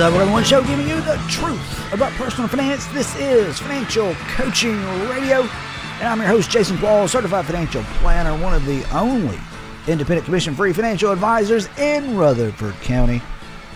Uh, we're on one show giving you the truth about personal finance. This is Financial Coaching Radio, and I'm your host, Jason Qualls, certified financial planner, one of the only independent commission free financial advisors in Rutherford County.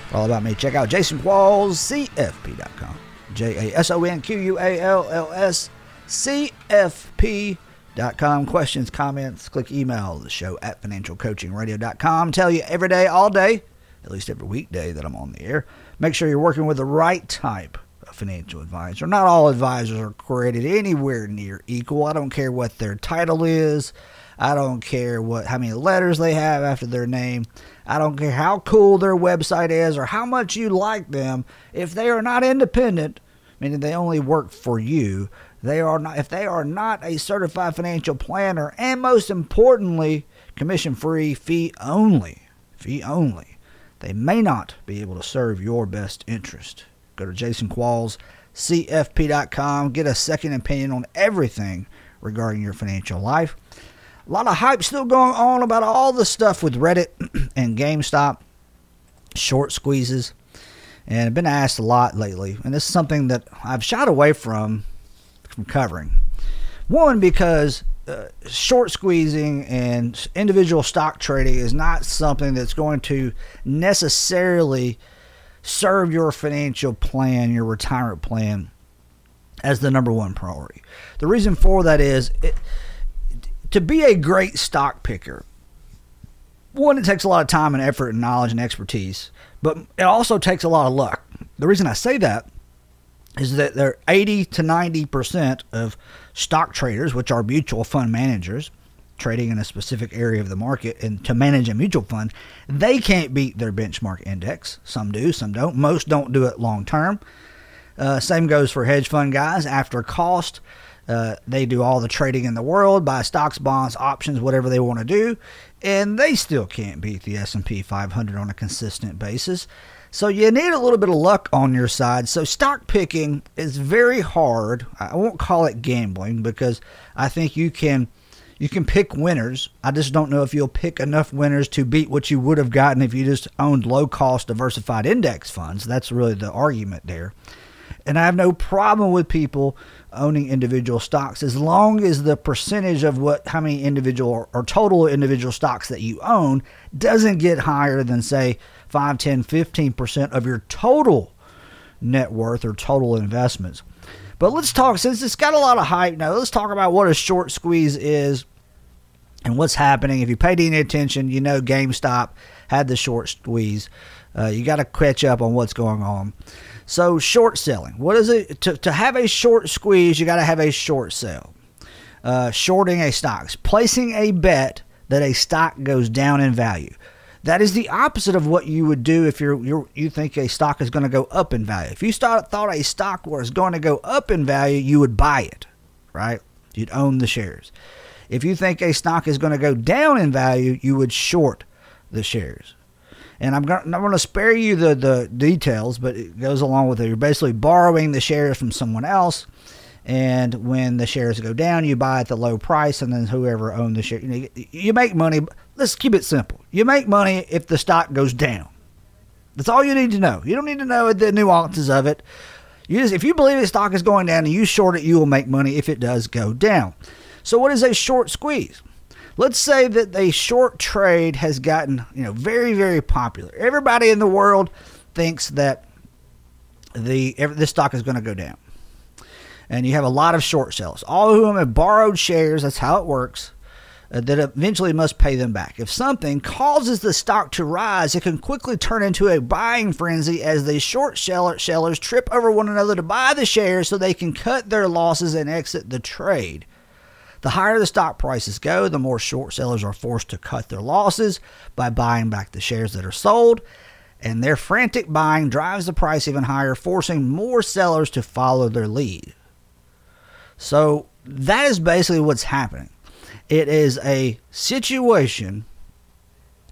For all about me, check out jasonquallscfp.com. J A S O N Q U A L L S C F P.com. Questions, comments, click email the show at financialcoachingradio.com. Tell you every day, all day, at least every weekday that I'm on the air. Make sure you're working with the right type of financial advisor. Not all advisors are created anywhere near equal. I don't care what their title is. I don't care what how many letters they have after their name. I don't care how cool their website is or how much you like them. If they are not independent, meaning they only work for you, they are not if they are not a certified financial planner and most importantly, commission free, fee only, fee only they may not be able to serve your best interest. Go to jasonquallscfp.com, get a second opinion on everything regarding your financial life. A lot of hype still going on about all the stuff with Reddit and GameStop, short squeezes, and I've been asked a lot lately, and this is something that I've shied away from from covering. One, because uh, short squeezing and individual stock trading is not something that's going to necessarily serve your financial plan, your retirement plan, as the number one priority. The reason for that is it, to be a great stock picker, one, it takes a lot of time and effort and knowledge and expertise, but it also takes a lot of luck. The reason I say that is that there 80 to 90 percent of stock traders, which are mutual fund managers, trading in a specific area of the market and to manage a mutual fund, they can't beat their benchmark index. Some do, some don't. Most don't do it long term. Uh, same goes for hedge fund guys. After cost, uh, they do all the trading in the world, buy stocks, bonds, options, whatever they want to do, and they still can't beat the S&P 500 on a consistent basis. So you need a little bit of luck on your side. So stock picking is very hard. I won't call it gambling because I think you can you can pick winners. I just don't know if you'll pick enough winners to beat what you would have gotten if you just owned low cost diversified index funds. That's really the argument there. And I have no problem with people owning individual stocks as long as the percentage of what how many individual or total individual stocks that you own doesn't get higher than say 5, 10, 15% of your total net worth or total investments. But let's talk, since it's got a lot of hype now, let's talk about what a short squeeze is and what's happening. If you paid any attention, you know GameStop had the short squeeze. Uh, you got to catch up on what's going on. So, short selling. What is it? To, to have a short squeeze, you got to have a short sell. Uh, shorting a stock, placing a bet that a stock goes down in value. That is the opposite of what you would do if you're, you're you think a stock is going to go up in value. If you start, thought a stock was going to go up in value, you would buy it, right? You'd own the shares. If you think a stock is going to go down in value, you would short the shares. And I'm going, to spare you the, the details, but it goes along with it. You're basically borrowing the shares from someone else and when the shares go down, you buy at the low price, and then whoever owned the share, you, you make money. Let's keep it simple. You make money if the stock goes down. That's all you need to know. You don't need to know the nuances of it. You just, if you believe the stock is going down and you short it, you will make money if it does go down. So, what is a short squeeze? Let's say that a short trade has gotten you know very very popular. Everybody in the world thinks that the this stock is going to go down and you have a lot of short sales. All of whom have borrowed shares. That's how it works. Uh, that eventually must pay them back. If something causes the stock to rise, it can quickly turn into a buying frenzy as the short seller, sellers trip over one another to buy the shares so they can cut their losses and exit the trade. The higher the stock prices go, the more short sellers are forced to cut their losses by buying back the shares that are sold, and their frantic buying drives the price even higher, forcing more sellers to follow their lead. So that is basically what's happening. It is a situation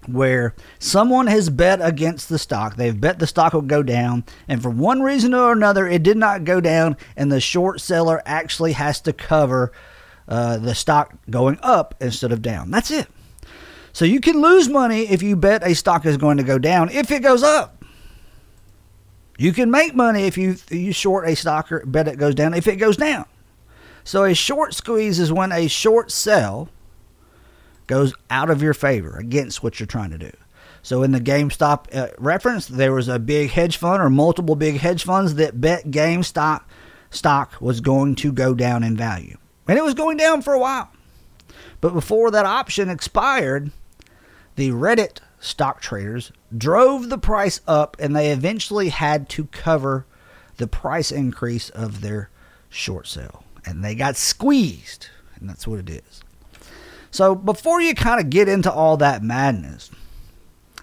where someone has bet against the stock. They've bet the stock will go down, and for one reason or another, it did not go down, and the short seller actually has to cover uh, the stock going up instead of down. That's it. So you can lose money if you bet a stock is going to go down if it goes up. You can make money if you you short a stock or bet it goes down if it goes down. So a short squeeze is when a short sell goes out of your favor against what you're trying to do. So in the GameStop uh, reference, there was a big hedge fund or multiple big hedge funds that bet GameStop stock was going to go down in value. And it was going down for a while. But before that option expired, the Reddit stock traders drove the price up and they eventually had to cover the price increase of their short sale. And they got squeezed. And that's what it is. So before you kind of get into all that madness,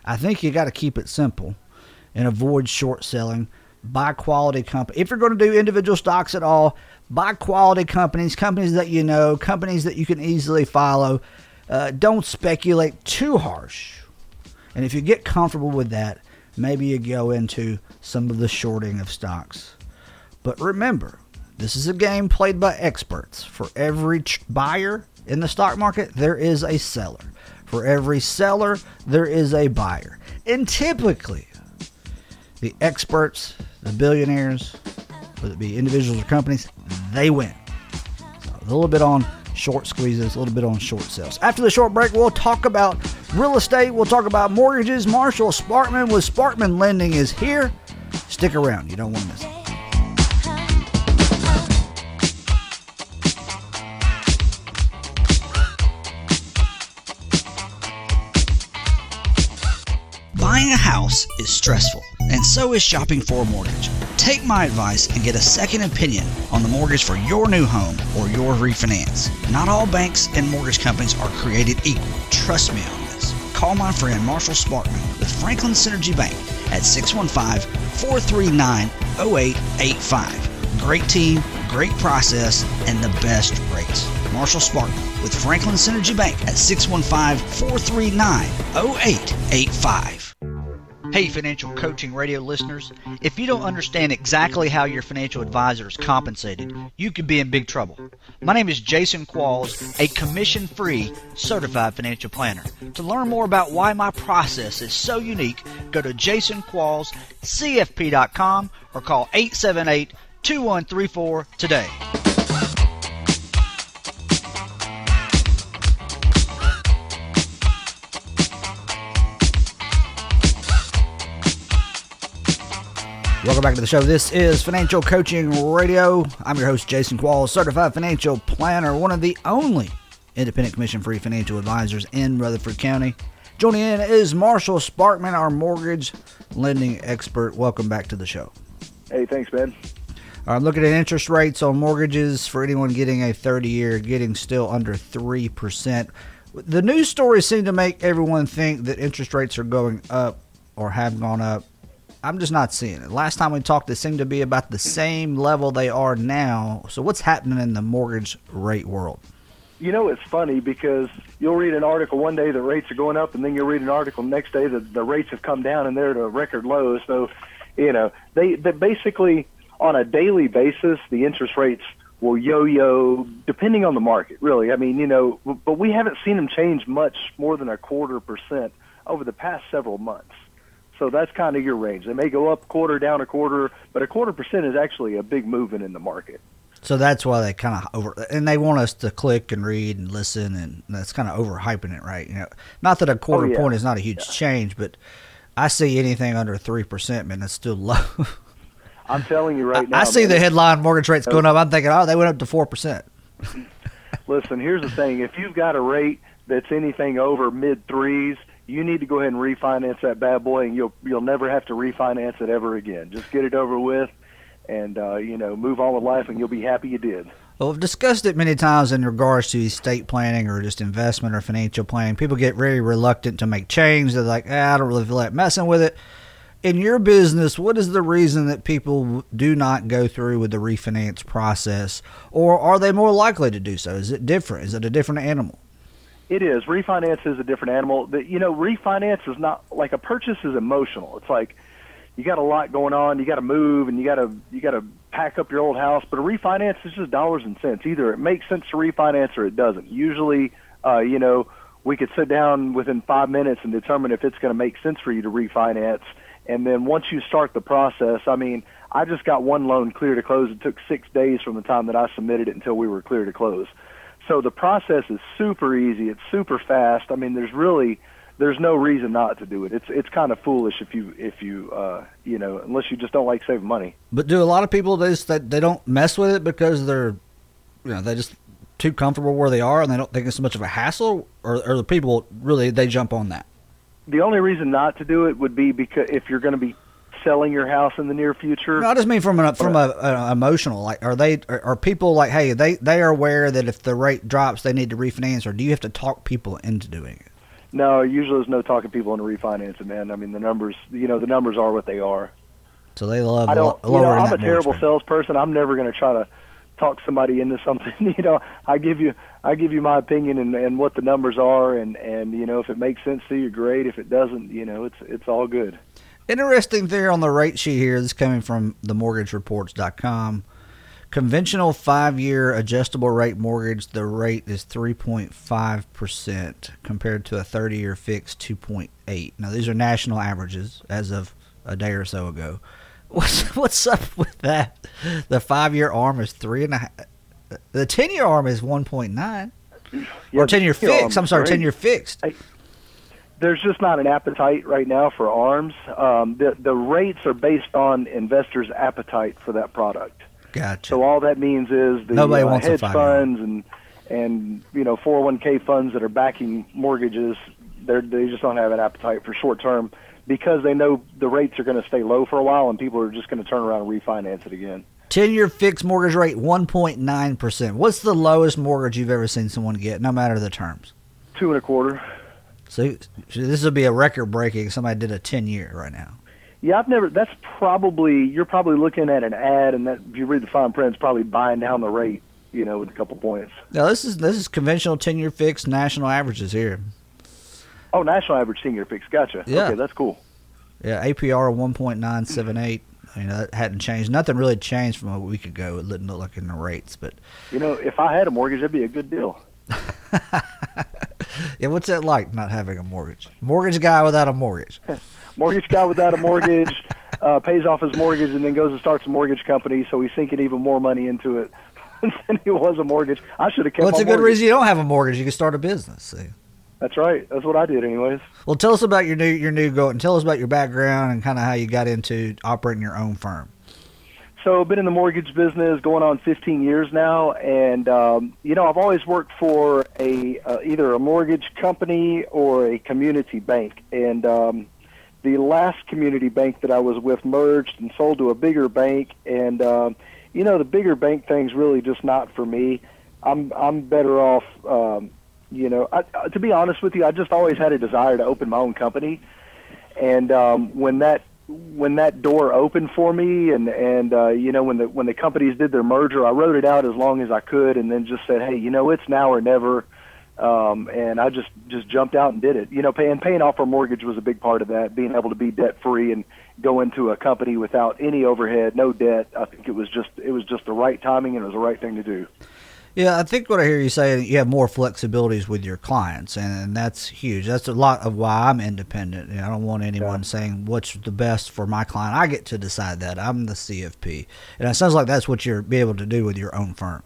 I think you got to keep it simple and avoid short selling. Buy quality company. If you're going to do individual stocks at all, buy quality companies, companies that you know, companies that you can easily follow. Uh, don't speculate too harsh. And if you get comfortable with that, maybe you go into some of the shorting of stocks. But remember, this is a game played by experts. For every buyer in the stock market, there is a seller. For every seller, there is a buyer. And typically, the experts, the billionaires, whether it be individuals or companies, they win. So a little bit on short squeezes, a little bit on short sales. After the short break, we'll talk about real estate, we'll talk about mortgages. Marshall Sparkman with Sparkman Lending is here. Stick around, you don't want to miss it. Buying a house is stressful, and so is shopping for a mortgage. Take my advice and get a second opinion on the mortgage for your new home or your refinance. Not all banks and mortgage companies are created equal. Trust me on this. Call my friend Marshall Sparkman with Franklin Synergy Bank at 615 439 0885. Great team, great process, and the best rates. Marshall Sparkman with Franklin Synergy Bank at 615 439 0885. Hey, financial coaching radio listeners. If you don't understand exactly how your financial advisor is compensated, you could be in big trouble. My name is Jason Qualls, a commission free certified financial planner. To learn more about why my process is so unique, go to jasonquallscfp.com or call 878 2134 today. Welcome back to the show. This is Financial Coaching Radio. I'm your host, Jason Qualls, certified financial planner, one of the only independent commission free financial advisors in Rutherford County. Joining in is Marshall Sparkman, our mortgage lending expert. Welcome back to the show. Hey, thanks, man. I'm looking at interest rates on mortgages for anyone getting a 30 year, getting still under 3%. The news stories seem to make everyone think that interest rates are going up or have gone up I'm just not seeing it. Last time we talked, they seem to be about the same level they are now. So what's happening in the mortgage rate world? You know, it's funny because you'll read an article one day the rates are going up, and then you'll read an article next day that the rates have come down and they're at a record low. So, you know, they, they basically on a daily basis the interest rates will yo-yo depending on the market. Really, I mean, you know, but we haven't seen them change much more than a quarter percent over the past several months. So that's kind of your range. They may go up a quarter, down a quarter, but a quarter percent is actually a big movement in the market. So that's why they kind of over, and they want us to click and read and listen, and that's kind of overhyping it, right? You know, not that a quarter oh, yeah. point is not a huge yeah. change, but I see anything under three percent, man, that's still low. I'm telling you right now. I see man, the headline mortgage rates going up. I'm thinking, oh, they went up to four percent. Listen, here's the thing: if you've got a rate that's anything over mid threes, you need to go ahead and refinance that bad boy, and you'll you'll never have to refinance it ever again. Just get it over with, and uh, you know move on with life, and you'll be happy you did. Well, I've discussed it many times in regards to estate planning or just investment or financial planning. People get very reluctant to make change. They're like, ah, I don't really feel like messing with it. In your business, what is the reason that people do not go through with the refinance process? Or are they more likely to do so? Is it different? Is it a different animal? It is. Refinance is a different animal. The, you know, refinance is not like a purchase is emotional. It's like you got a lot going on. You got to move and you got to you got to pack up your old house. But a refinance is just dollars and cents. Either it makes sense to refinance or it doesn't. Usually, uh, you know, we could sit down within five minutes and determine if it's going to make sense for you to refinance. And then once you start the process, I mean, I just got one loan clear to close. It took six days from the time that I submitted it until we were clear to close. So the process is super easy. It's super fast. I mean, there's really there's no reason not to do it. It's it's kind of foolish if you if you uh, you know unless you just don't like saving money. But do a lot of people just that they don't mess with it because they're you know they just too comfortable where they are and they don't think it's so much of a hassle, or, or the people really they jump on that. The only reason not to do it would be because if you're going to be selling your house in the near future. No, I just mean from a from a, a emotional like are they are, are, people like hey they they are aware that if the rate drops they need to refinance or do you have to talk people into doing it? No, usually there's no talking people into refinancing, man. I mean the numbers you know the numbers are what they are. So they love. I don't. You know, I'm a terrible salesperson. I'm never going to try to talk somebody into something. you know, I give you I give you my opinion and, and what the numbers are, and and you know if it makes sense to you, great. If it doesn't, you know it's it's all good. Interesting there on the rate sheet here. This is coming from themortgagereports.com. Conventional five year adjustable rate mortgage, the rate is 3.5% compared to a 30 year fixed 2.8. Now, these are national averages as of a day or so ago. What's, what's up with that? The five year arm is three and a half. The 10 year arm is 1.9. Yeah, or 10 year fixed. I'm sorry, 10 year fixed there's just not an appetite right now for arms. Um, the the rates are based on investors' appetite for that product. Gotcha. So all that means is the Nobody uh, hedge funds and and you know 401k funds that are backing mortgages, they they just don't have an appetite for short term because they know the rates are going to stay low for a while and people are just going to turn around and refinance it again. 10 year fixed mortgage rate 1.9%. What's the lowest mortgage you've ever seen someone get, no matter the terms? Two and a quarter. So, this would be a record breaking. Somebody did a ten year right now. Yeah, I've never. That's probably you're probably looking at an ad, and that if you read the fine print, it's probably buying down the rate. You know, with a couple points. Now this is this is conventional ten year fixed national averages here. Oh, national average ten year fixed. Gotcha. Yeah. Okay, that's cool. Yeah, APR one point nine seven eight. You know, that hadn't changed. Nothing really changed from a week ago. It didn't look like in the rates, but you know, if I had a mortgage, that'd be a good deal. yeah, what's that like not having a mortgage? Mortgage guy without a mortgage. mortgage guy without a mortgage uh, pays off his mortgage and then goes and starts a mortgage company, so he's sinking even more money into it than he was a mortgage. I should have kept. Well, it's a good mortgage. reason you don't have a mortgage. You can start a business. See. That's right. That's what I did, anyways. Well, tell us about your new your new go and tell us about your background and kind of how you got into operating your own firm. So been in the mortgage business going on 15 years now, and um, you know I've always worked for a uh, either a mortgage company or a community bank. And um, the last community bank that I was with merged and sold to a bigger bank, and um, you know the bigger bank thing's really just not for me. I'm I'm better off. Um, you know, I, to be honest with you, I just always had a desire to open my own company, and um, when that when that door opened for me and and uh, you know when the when the companies did their merger, I wrote it out as long as I could, and then just said, hey, you know, it's now or never. Um, and I just just jumped out and did it. You know, paying paying off our mortgage was a big part of that. Being able to be debt free and go into a company without any overhead, no debt. I think it was just it was just the right timing and it was the right thing to do. Yeah, I think what I hear you say, you have more flexibilities with your clients, and that's huge. That's a lot of why I'm independent. I don't want anyone yeah. saying what's the best for my client. I get to decide that. I'm the CFP, and it sounds like that's what you're be able to do with your own firm.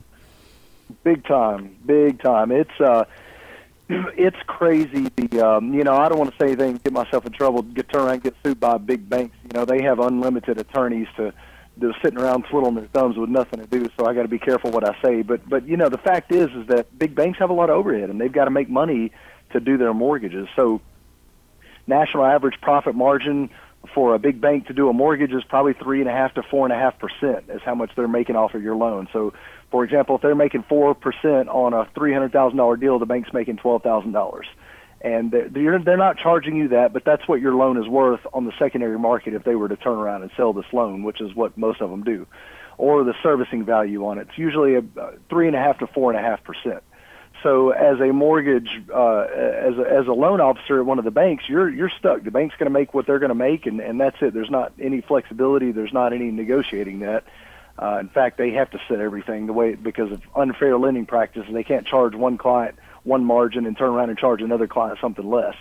Big time, big time. It's uh, it's crazy. The um, you know, I don't want to say anything, get myself in trouble, get turned around, get sued by big banks. You know, they have unlimited attorneys to they're sitting around twiddling their thumbs with nothing to do. So I got to be careful what I say. But but you know the fact is is that big banks have a lot of overhead and they've got to make money to do their mortgages. So national average profit margin for a big bank to do a mortgage is probably three and a half to four and a half percent is how much they're making off of your loan. So for example, if they're making four percent on a three hundred thousand dollar deal, the bank's making twelve thousand dollars and they're they're not charging you that, but that's what your loan is worth on the secondary market if they were to turn around and sell this loan, which is what most of them do, or the servicing value on it. It's usually a three and a half to four and a half percent. So as a mortgage, uh, as a, as a loan officer at one of the banks, you're you're stuck. The bank's going to make what they're going to make, and and that's it. There's not any flexibility. There's not any negotiating that. Uh, in fact, they have to set everything the way because of unfair lending practices. They can't charge one client one margin and turn around and charge another client something less.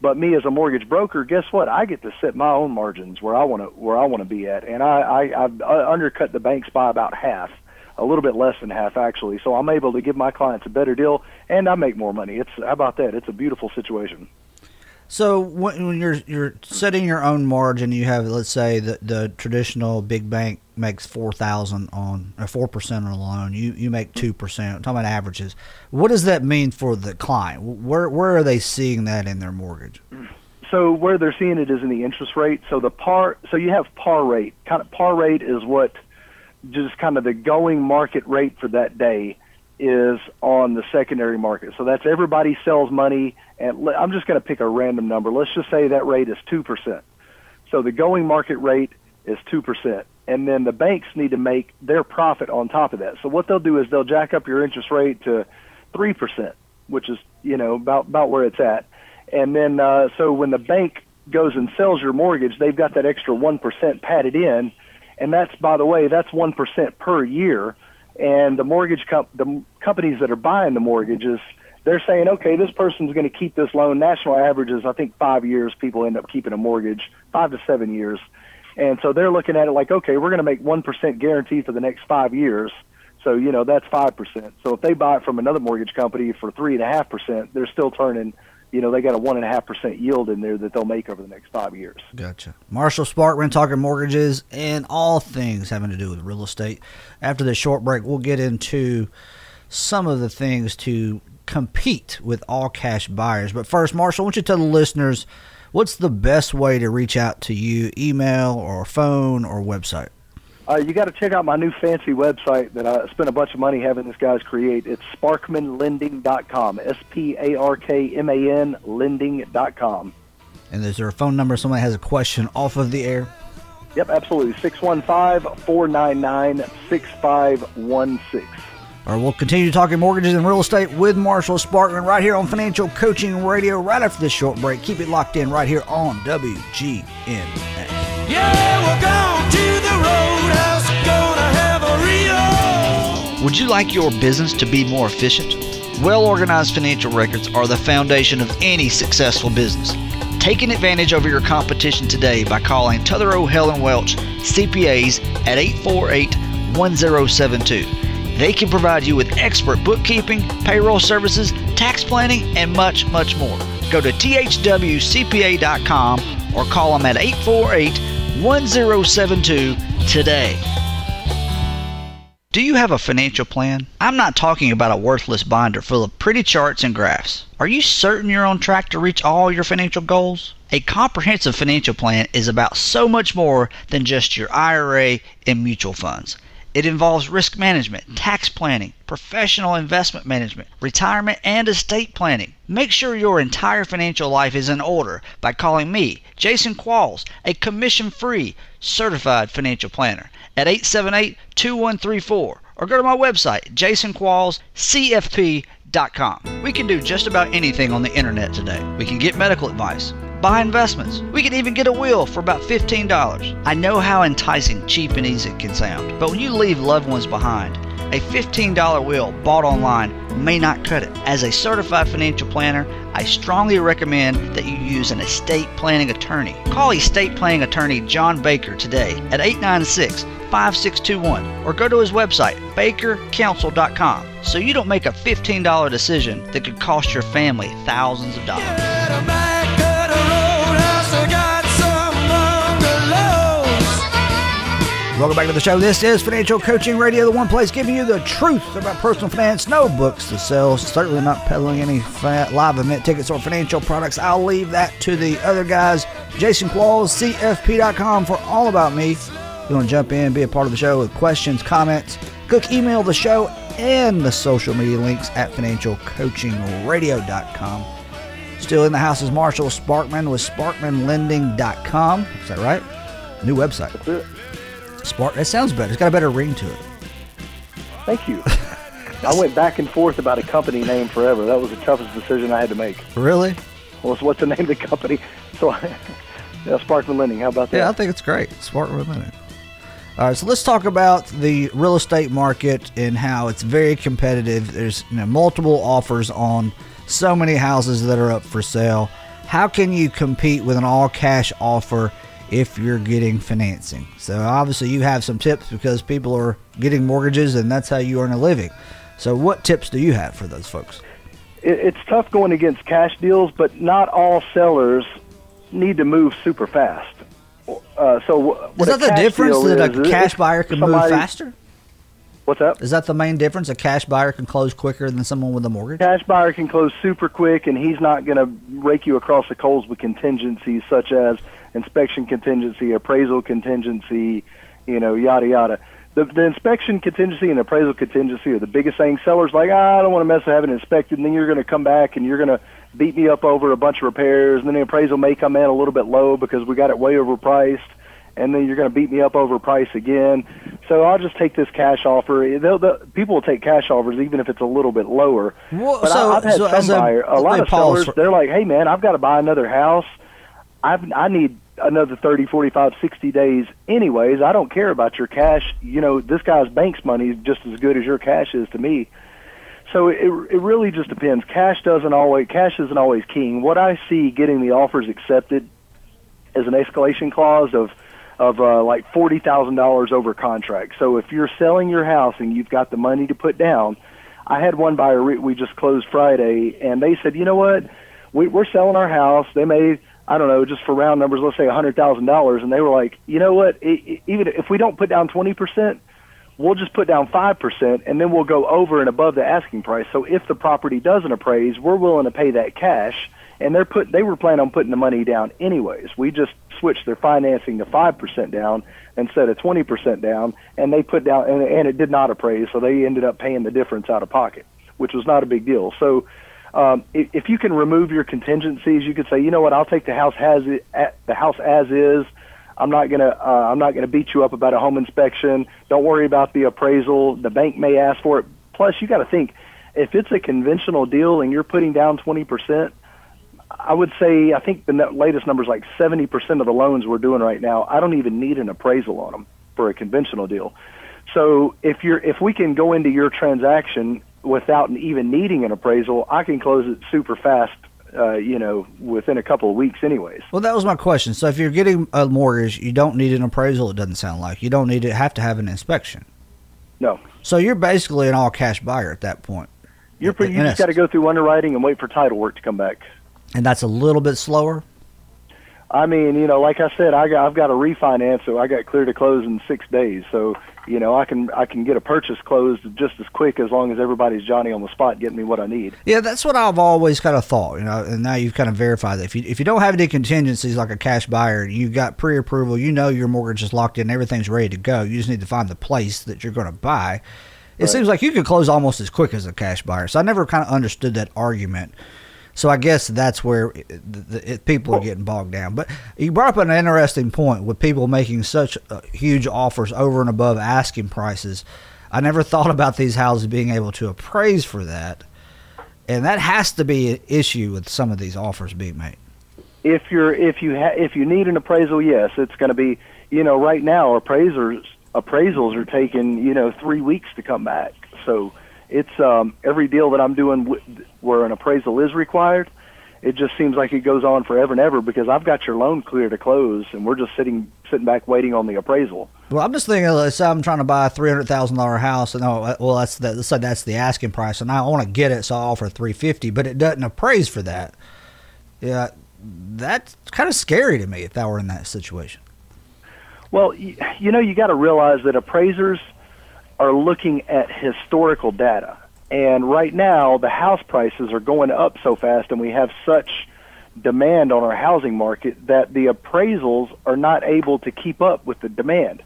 But me as a mortgage broker, guess what? I get to set my own margins where I want to where I want to be at, and I, I uh, undercut the banks by about half, a little bit less than half actually. So I'm able to give my clients a better deal, and I make more money. It's how about that? It's a beautiful situation. So when, you're you're setting your own margin, you have let's say the the traditional big bank makes four thousand on or four percent on a loan. You you make two percent. Talking about averages, what does that mean for the client? Where where are they seeing that in their mortgage? So where they're seeing it is in the interest rate. So the par so you have par rate. Kind of par rate is what just kind of the going market rate for that day is on the secondary market. So that's everybody sells money, and I'm just going to pick a random number. Let's just say that rate is two percent. So the going market rate is two percent, and then the banks need to make their profit on top of that. So what they'll do is they'll jack up your interest rate to three percent, which is you know about about where it's at, and then uh, so when the bank goes and sells your mortgage, they've got that extra one percent padded in, and that's by the way that's one percent per year and the mortgage comp- the companies that are buying the mortgages they're saying okay this person's going to keep this loan. National averages i think five years people end up keeping a mortgage five to seven years. And so they're looking at it like okay we're going to make one percent guarantee for the next five years. So you know that's five percent. So if they buy it from another mortgage company for three and a half percent they're still turning you know, they got a one and a half percent yield in there that they'll make over the next five years. Gotcha. Marshall Sparkman talking mortgages and all things having to do with real estate. After this short break, we'll get into some of the things to compete with all cash buyers. But first, Marshall, I want you to tell the listeners what's the best way to reach out to you, email or phone or website? Uh, you got to check out my new fancy website that I spent a bunch of money having this guys create. It's sparkmanlending.com. S P A R K M A N lending.com. And is there a phone number somebody has a question off of the air? Yep, absolutely. 615 499 6516. All right, we'll continue talking mortgages and real estate with Marshall Sparkman right here on Financial Coaching Radio right after this short break. Keep it locked in right here on WGN. Yeah, we're going Would you like your business to be more efficient? Well organized financial records are the foundation of any successful business. Taking advantage over your competition today by calling Tutherow Helen Welch CPAs at 848 1072. They can provide you with expert bookkeeping, payroll services, tax planning, and much, much more. Go to thwcpa.com or call them at 848 1072 today. Do you have a financial plan? I'm not talking about a worthless binder full of pretty charts and graphs. Are you certain you're on track to reach all your financial goals? A comprehensive financial plan is about so much more than just your IRA and mutual funds. It involves risk management, hmm. tax planning, professional investment management, retirement, and estate planning. Make sure your entire financial life is in order by calling me, Jason Qualls, a commission free certified financial planner, at 878 2134 or go to my website, jasonquallscfp.com. We can do just about anything on the internet today. We can get medical advice buy investments. We can even get a wheel for about $15. I know how enticing, cheap, and easy it can sound, but when you leave loved ones behind, a $15 wheel bought online may not cut it. As a certified financial planner, I strongly recommend that you use an estate planning attorney. Call estate planning attorney John Baker today at 896 5621 or go to his website, bakercounsel.com, so you don't make a $15 decision that could cost your family thousands of dollars. Welcome back to the show. This is Financial Coaching Radio, the one place giving you the truth about personal finance. No books to sell. Certainly not peddling any live event tickets or financial products. I'll leave that to the other guys. Jason Qualls, CFP.com for all about me. If you want to jump in, be a part of the show with questions, comments, click email the show and the social media links at financialcoachingradio.com. Still in the house is Marshall Sparkman with SparkmanLending.com. Is that right? New website. Spark. That sounds better. It's got a better ring to it. Thank you. I went back and forth about a company name forever. That was the toughest decision I had to make. Really? Well, what's the name of the company? So, yeah, Sparkman Lending. How about that? Yeah, I think it's great. Sparkman Lending. All right, so let's talk about the real estate market and how it's very competitive. There's you know, multiple offers on so many houses that are up for sale. how can you compete with an all cash offer if you're getting financing? So obviously you have some tips because people are getting mortgages and that's how you earn a living. So what tips do you have for those folks? It's tough going against cash deals, but not all sellers need to move super fast. Uh, so is that the difference that a cash buyer can somebody, move faster? What's up? Is that the main difference? A cash buyer can close quicker than someone with a mortgage. Cash buyer can close super quick, and he's not going to rake you across the coals with contingencies such as inspection contingency, appraisal contingency, you know, yada yada. The, the inspection contingency and appraisal contingency are the biggest thing. Sellers like, ah, I don't want to mess with having it inspected, and then you're going to come back and you're going to beat me up over a bunch of repairs, and then the appraisal may come in a little bit low because we got it way overpriced and then you're going to beat me up over price again. So I'll just take this cash offer. They'll, they'll, people will take cash offers even if it's a little bit lower. Well, but so, I, have had so some buyer, a, a lot of sellers, they're like, "Hey man, I've got to buy another house. I've, I need another 30, 45, 60 days anyways. I don't care about your cash. You know, this guy's bank's money is just as good as your cash is to me." So it it really just depends. Cash doesn't always cash isn't always king. What I see getting the offers accepted is an escalation clause of of uh, like forty thousand dollars over contract. So if you're selling your house and you've got the money to put down, I had one buyer we just closed Friday, and they said, you know what, we, we're selling our house. They made I don't know, just for round numbers, let's say a hundred thousand dollars, and they were like, you know what, it, it, even if we don't put down twenty percent, we'll just put down five percent, and then we'll go over and above the asking price. So if the property doesn't appraise, we're willing to pay that cash and they're put they were planning on putting the money down anyways. We just switched their financing to five percent down instead of twenty percent down, and they put down and, and it did not appraise, so they ended up paying the difference out of pocket, which was not a big deal. So. Um, if, if you can remove your contingencies, you could say, you know what, I'll take the house has it, the house as is. I'm not gonna uh, I'm not gonna beat you up about a home inspection. Don't worry about the appraisal. The bank may ask for it. Plus, you got to think if it's a conventional deal and you're putting down 20 percent, I would say I think the latest number is like 70% of the loans we're doing right now. I don't even need an appraisal on them for a conventional deal. So if you're if we can go into your transaction without even needing an appraisal, I can close it super fast. Uh, you know, within a couple of weeks, anyways. Well, that was my question. So, if you're getting a mortgage, you don't need an appraisal. It doesn't sound like you don't need to have to have an inspection. No. So you're basically an all cash buyer at that point. You're pretty, you just got to go through underwriting and wait for title work to come back and that's a little bit slower. I mean, you know, like I said, I got I've got a refinance, so I got clear to close in six days. So, you know, I can I can get a purchase closed just as quick as long as everybody's Johnny on the spot getting me what I need. Yeah, that's what I've always kind of thought, you know. And now you've kind of verified that if you if you don't have any contingencies like a cash buyer, you got pre-approval, you know your mortgage is locked in, everything's ready to go. You just need to find the place that you're going to buy. It right. seems like you could close almost as quick as a cash buyer. So I never kind of understood that argument so I guess that's where it, it, people are getting bogged down. But you brought up an interesting point with people making such uh, huge offers over and above asking prices. I never thought about these houses being able to appraise for that, and that has to be an issue with some of these offers being made. If you're if you ha- if you need an appraisal, yes, it's going to be. You know, right now appraisers appraisals are taking you know three weeks to come back. So it's um, every deal that I'm doing w- where an appraisal is required. It just seems like it goes on forever and ever because I've got your loan clear to close, and we're just sitting sitting back waiting on the appraisal. Well, I'm just thinking, let's say I'm trying to buy a three hundred thousand dollar house, and oh, well, that's the, let's say that's the asking price, and I want to get it, so I offer three fifty, but it doesn't appraise for that. Yeah, that's kind of scary to me if I were in that situation. Well, you, you know, you got to realize that appraisers are looking at historical data. And right now, the house prices are going up so fast, and we have such demand on our housing market that the appraisals are not able to keep up with the demand.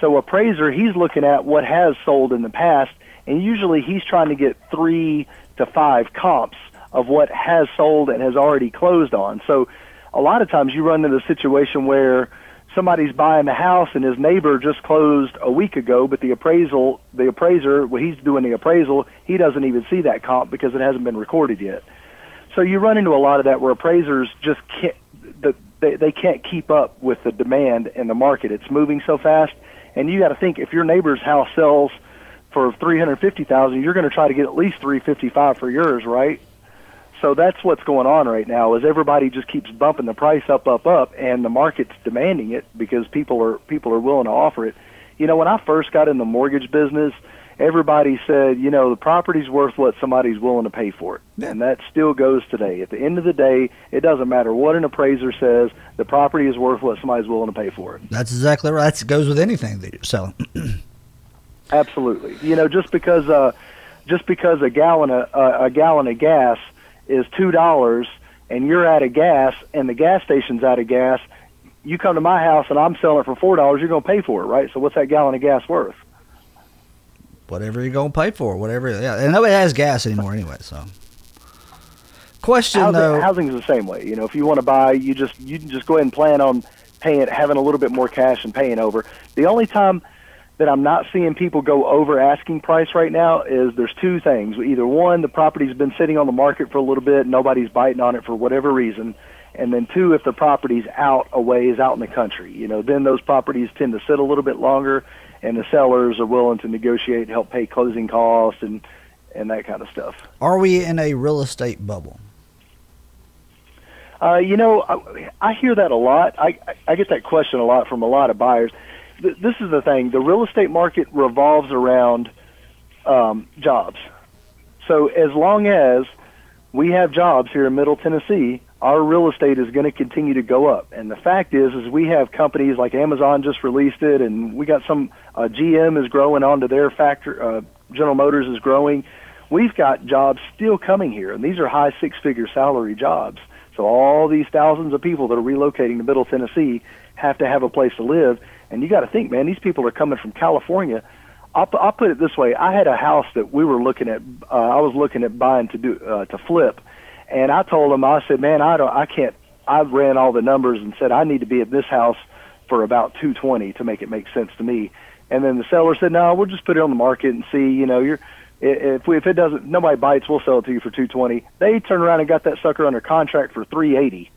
So, appraiser, he's looking at what has sold in the past, and usually he's trying to get three to five comps of what has sold and has already closed on. So, a lot of times you run into a situation where somebody's buying the house and his neighbor just closed a week ago, but the appraisal, the appraiser, when he's doing the appraisal, he doesn't even see that comp because it hasn't been recorded yet. So you run into a lot of that where appraisers just can't, the, they, they can't keep up with the demand in the market. It's moving so fast, and you got to think if your neighbor's house sells for three hundred fifty thousand, you're going to try to get at least three fifty five for yours, right? So that's what's going on right now. Is everybody just keeps bumping the price up, up, up, and the market's demanding it because people are people are willing to offer it. You know, when I first got in the mortgage business, everybody said, you know, the property's worth what somebody's willing to pay for it. Yeah. And that still goes today. At the end of the day, it doesn't matter what an appraiser says, the property is worth what somebody's willing to pay for it. That's exactly right. That goes with anything that you're selling. Absolutely. You know, just because uh just because a gallon of, uh, a gallon of gas is $2 and you're out of gas and the gas station's out of gas, you come to my house and I'm selling it for $4, you're going to pay for it, right? So what's that gallon of gas worth? whatever you're gonna pay for, whatever. Yeah, and nobody has gas anymore anyway. So, question Housing, though. housing's the same way. You know, if you want to buy, you just you can just go ahead and plan on paying, having a little bit more cash and paying over. The only time that I'm not seeing people go over asking price right now is there's two things. Either one, the property's been sitting on the market for a little bit, nobody's biting on it for whatever reason, and then two, if the property's out a ways out in the country, you know, then those properties tend to sit a little bit longer, and the sellers are willing to negotiate, help pay closing costs, and and that kind of stuff. Are we in a real estate bubble? Uh, you know, I, I hear that a lot. I, I get that question a lot from a lot of buyers. Th- This is the thing: the real estate market revolves around um, jobs. So as long as we have jobs here in Middle Tennessee, our real estate is going to continue to go up. And the fact is, is we have companies like Amazon just released it, and we got some uh, GM is growing onto their factory. Uh, General Motors is growing. We've got jobs still coming here, and these are high six-figure salary jobs. So all these thousands of people that are relocating to Middle Tennessee have to have a place to live. And you got to think, man, these people are coming from California. I'll, I'll put it this way: I had a house that we were looking at. Uh, I was looking at buying to do uh, to flip, and I told them, I said, man, I don't, I can't. I ran all the numbers and said I need to be at this house for about 220 to make it make sense to me. And then the seller said, no, we'll just put it on the market and see. You know, you're if we, if it doesn't, nobody bites, we'll sell it to you for 220. They turned around and got that sucker under contract for 380.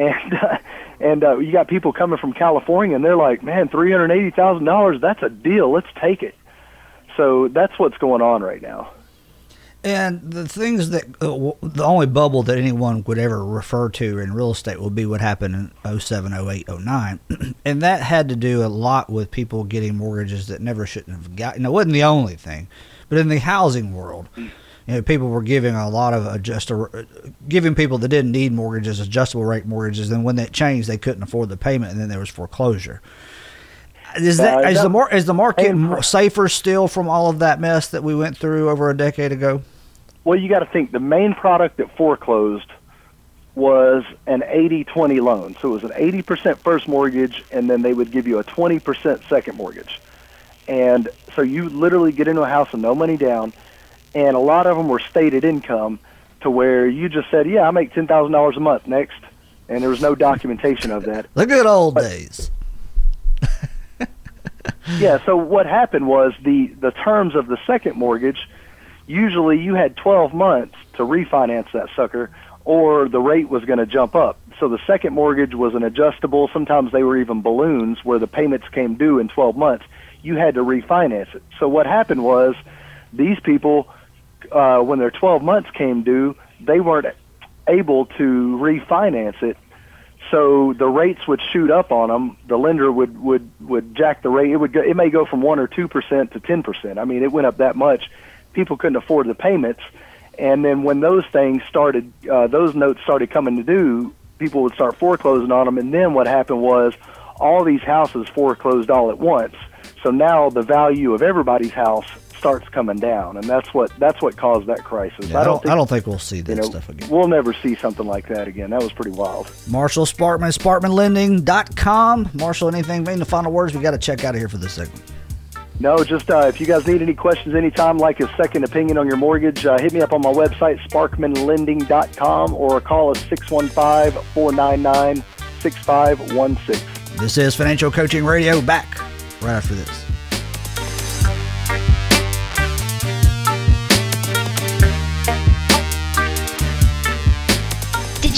And uh, and uh, you got people coming from California, and they're like, man, three hundred eighty thousand dollars. That's a deal. Let's take it. So that's what's going on right now. And the things that uh, w- the only bubble that anyone would ever refer to in real estate will be what happened in 07, 08, 09. and that had to do a lot with people getting mortgages that never shouldn't have gotten. It wasn't the only thing, but in the housing world, you know, people were giving a lot of adjust, giving people that didn't need mortgages adjustable rate mortgages. And when that changed, they couldn't afford the payment, and then there was foreclosure. Is that Uh, is the mar- is the market and- safer still from all of that mess that we went through over a decade ago? Well, you got to think the main product that foreclosed was an 80-20 loan. So it was an 80% first mortgage, and then they would give you a 20% second mortgage. And so you literally get into a house with no money down, and a lot of them were stated income to where you just said, "Yeah, I make ten thousand dollars a month." Next, and there was no documentation of that. The good old days. yeah. So what happened was the the terms of the second mortgage. Usually, you had 12 months to refinance that sucker, or the rate was going to jump up. So the second mortgage was an adjustable. Sometimes they were even balloons, where the payments came due in 12 months. You had to refinance it. So what happened was, these people, uh, when their 12 months came due, they weren't able to refinance it so the rates would shoot up on them. The lender would would would jack the rate. It would go, it may go from one or two percent to ten percent. I mean, it went up that much. People couldn't afford the payments, and then when those things started, uh, those notes started coming to due. People would start foreclosing on them, and then what happened was all these houses foreclosed all at once. So now the value of everybody's house starts coming down, and that's what that's what caused that crisis. Yeah, I, don't, I don't think we'll see that you know, stuff again. we'll never see something like that again. That was pretty wild. Marshall Sparkman, SparkmanLending.com. Marshall, anything, any final words? We got to check out of here for this segment. No, just uh, if you guys need any questions anytime, like a second opinion on your mortgage, uh, hit me up on my website, sparkmanlending.com, or call us 615 499 6516. This is Financial Coaching Radio. Back right after this.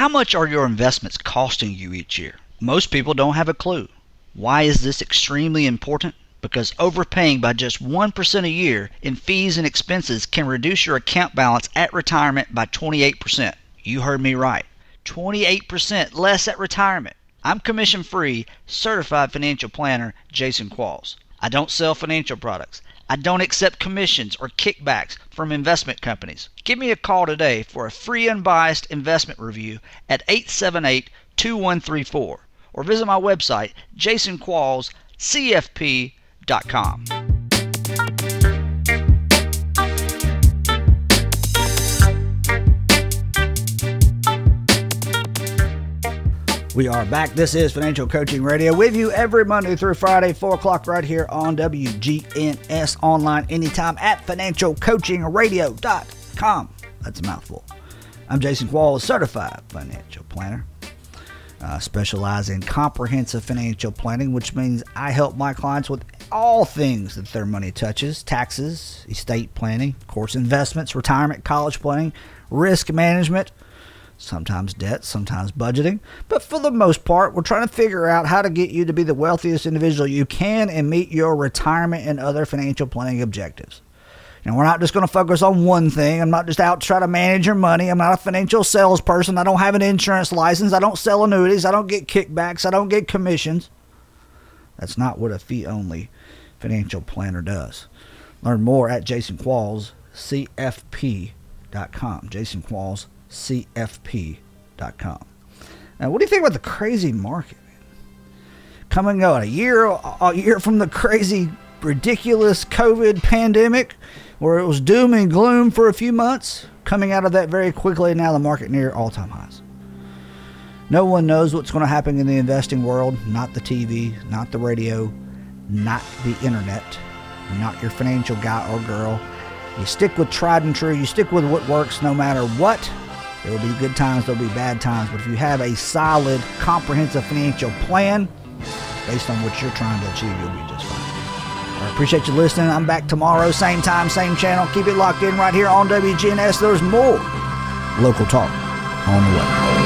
How much are your investments costing you each year? Most people don't have a clue. Why is this extremely important? Because overpaying by just 1% a year in fees and expenses can reduce your account balance at retirement by 28%. You heard me right. 28% less at retirement. I'm commission free, certified financial planner Jason Qualls. I don't sell financial products. I don't accept commissions or kickbacks from investment companies. Give me a call today for a free unbiased investment review at 878 2134 or visit my website, jasonquallscfp.com. We are back. This is Financial Coaching Radio with you every Monday through Friday, 4 o'clock, right here on WGNS online anytime at financialcoachingradio.com. That's a mouthful. I'm Jason Qualls, certified financial planner. Uh, specialize in comprehensive financial planning, which means I help my clients with all things that their money touches taxes, estate planning, of course, investments, retirement, college planning, risk management sometimes debt, sometimes budgeting. But for the most part, we're trying to figure out how to get you to be the wealthiest individual you can and meet your retirement and other financial planning objectives. And we're not just going to focus on one thing. I'm not just out to try to manage your money. I'm not a financial salesperson. I don't have an insurance license. I don't sell annuities. I don't get kickbacks. I don't get commissions. That's not what a fee only financial planner does. Learn more at jasonquallscfp.com. Jason Qualls, cfp.com. Now, what do you think about the crazy market? Coming out a year a year from the crazy, ridiculous COVID pandemic, where it was doom and gloom for a few months, coming out of that very quickly, now the market near all-time highs. No one knows what's going to happen in the investing world, not the TV, not the radio, not the internet, not your financial guy or girl. You stick with tried and true, you stick with what works no matter what, there will be good times, there will be bad times, but if you have a solid, comprehensive financial plan based on what you're trying to achieve, you'll be just fine. I appreciate you listening. I'm back tomorrow, same time, same channel. Keep it locked in right here on WGNS. There's more local talk on the way.